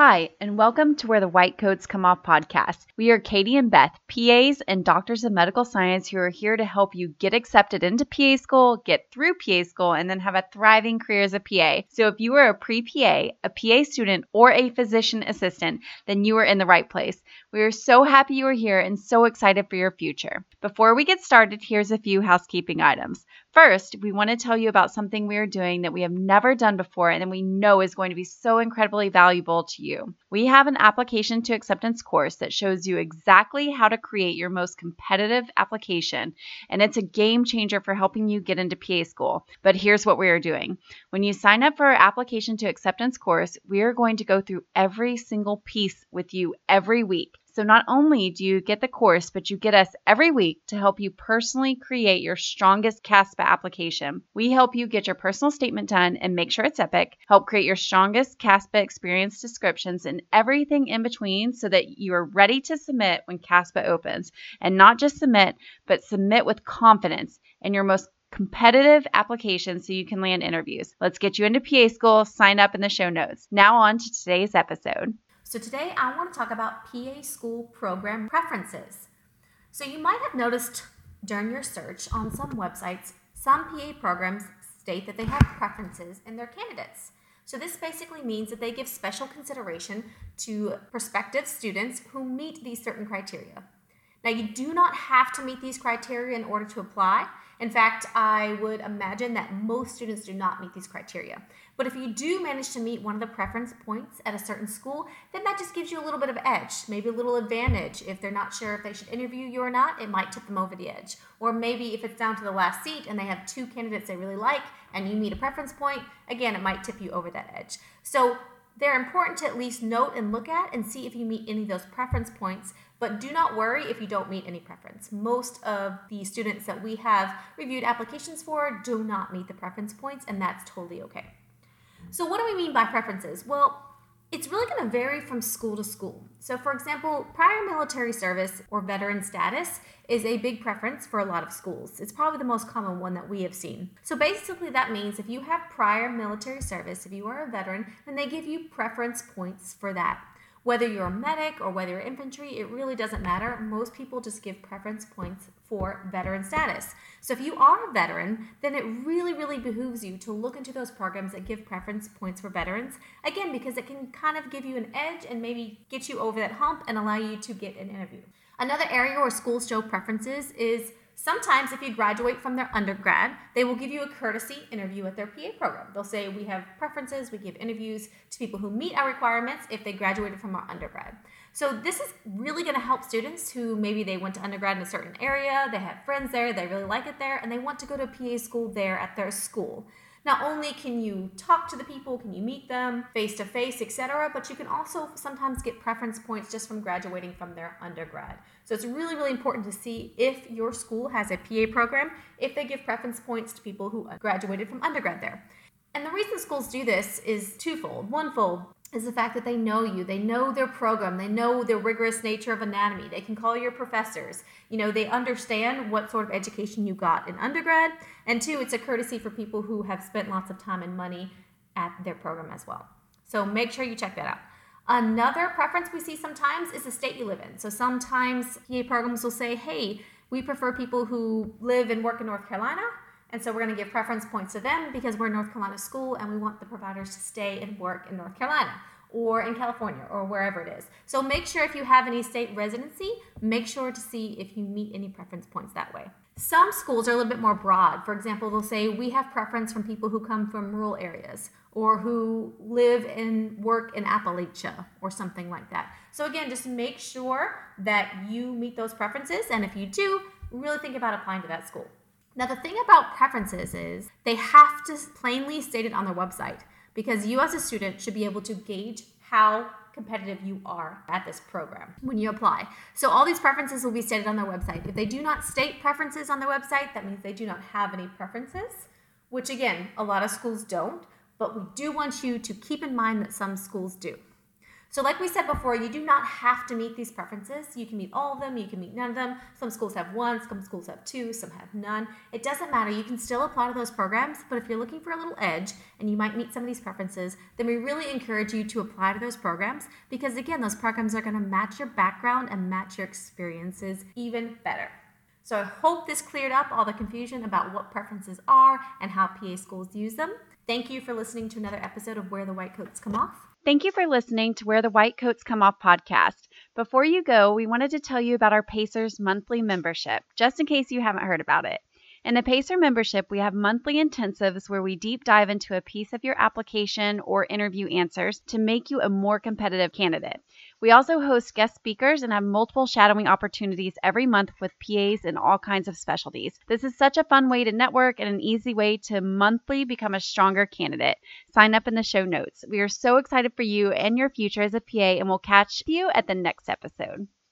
Hi, and welcome to Where the White Coats Come Off podcast. We are Katie and Beth, PAs and doctors of medical science who are here to help you get accepted into PA school, get through PA school, and then have a thriving career as a PA. So if you are a pre PA, a PA student, or a physician assistant, then you are in the right place. We are so happy you are here and so excited for your future. Before we get started, here's a few housekeeping items. First, we want to tell you about something we are doing that we have never done before and that we know is going to be so incredibly valuable to you. We have an application to acceptance course that shows you exactly how to create your most competitive application, and it's a game changer for helping you get into PA school. But here's what we are doing when you sign up for our application to acceptance course, we are going to go through every single piece with you every week. So not only do you get the course, but you get us every week to help you personally create your strongest CASPA application. We help you get your personal statement done and make sure it's epic, help create your strongest CASPA experience descriptions and everything in between so that you are ready to submit when CASPA opens. And not just submit, but submit with confidence in your most competitive application so you can land interviews. Let's get you into PA school. Sign up in the show notes. Now on to today's episode. So today I want to talk about PA school program preferences. So you might have noticed during your search on some websites, some PA programs state that they have preferences in their candidates. So this basically means that they give special consideration to prospective students who meet these certain criteria. Now you do not have to meet these criteria in order to apply. In fact, I would imagine that most students do not meet these criteria. But if you do manage to meet one of the preference points at a certain school, then that just gives you a little bit of edge, maybe a little advantage. If they're not sure if they should interview you or not, it might tip them over the edge. Or maybe if it's down to the last seat and they have two candidates they really like and you meet a preference point, again, it might tip you over that edge. So they're important to at least note and look at and see if you meet any of those preference points. But do not worry if you don't meet any preference. Most of the students that we have reviewed applications for do not meet the preference points, and that's totally okay. So, what do we mean by preferences? Well, it's really going to vary from school to school. So, for example, prior military service or veteran status is a big preference for a lot of schools. It's probably the most common one that we have seen. So, basically, that means if you have prior military service, if you are a veteran, then they give you preference points for that. Whether you're a medic or whether you're infantry, it really doesn't matter. Most people just give preference points for veteran status. So if you are a veteran, then it really, really behooves you to look into those programs that give preference points for veterans. Again, because it can kind of give you an edge and maybe get you over that hump and allow you to get an interview. Another area where schools show preferences is Sometimes, if you graduate from their undergrad, they will give you a courtesy interview at their PA program. They'll say, We have preferences, we give interviews to people who meet our requirements if they graduated from our undergrad. So, this is really going to help students who maybe they went to undergrad in a certain area, they have friends there, they really like it there, and they want to go to a PA school there at their school. Not only can you talk to the people, can you meet them face to face, etc., but you can also sometimes get preference points just from graduating from their undergrad. So it's really, really important to see if your school has a PA program, if they give preference points to people who graduated from undergrad there. And the reason schools do this is twofold. Onefold, is the fact that they know you. They know their program. They know the rigorous nature of anatomy. They can call your professors. You know, they understand what sort of education you got in undergrad. And two, it's a courtesy for people who have spent lots of time and money at their program as well. So make sure you check that out. Another preference we see sometimes is the state you live in. So sometimes PA programs will say, hey, we prefer people who live and work in North Carolina and so we're going to give preference points to them because we're North Carolina school and we want the providers to stay and work in North Carolina or in California or wherever it is. So make sure if you have any state residency, make sure to see if you meet any preference points that way. Some schools are a little bit more broad. For example, they'll say we have preference from people who come from rural areas or who live and work in Appalachia or something like that. So again, just make sure that you meet those preferences and if you do, really think about applying to that school. Now, the thing about preferences is they have to plainly state it on their website because you, as a student, should be able to gauge how competitive you are at this program when you apply. So, all these preferences will be stated on their website. If they do not state preferences on their website, that means they do not have any preferences, which again, a lot of schools don't, but we do want you to keep in mind that some schools do. So, like we said before, you do not have to meet these preferences. You can meet all of them, you can meet none of them. Some schools have one, some schools have two, some have none. It doesn't matter. You can still apply to those programs, but if you're looking for a little edge and you might meet some of these preferences, then we really encourage you to apply to those programs because, again, those programs are going to match your background and match your experiences even better. So, I hope this cleared up all the confusion about what preferences are and how PA schools use them. Thank you for listening to another episode of Where the White Coats Come Off. Thank you for listening to Where the White Coats Come Off podcast. Before you go, we wanted to tell you about our Pacers monthly membership, just in case you haven't heard about it. In the Pacer membership, we have monthly intensives where we deep dive into a piece of your application or interview answers to make you a more competitive candidate. We also host guest speakers and have multiple shadowing opportunities every month with PAs in all kinds of specialties. This is such a fun way to network and an easy way to monthly become a stronger candidate. Sign up in the show notes. We are so excited for you and your future as a PA, and we'll catch you at the next episode.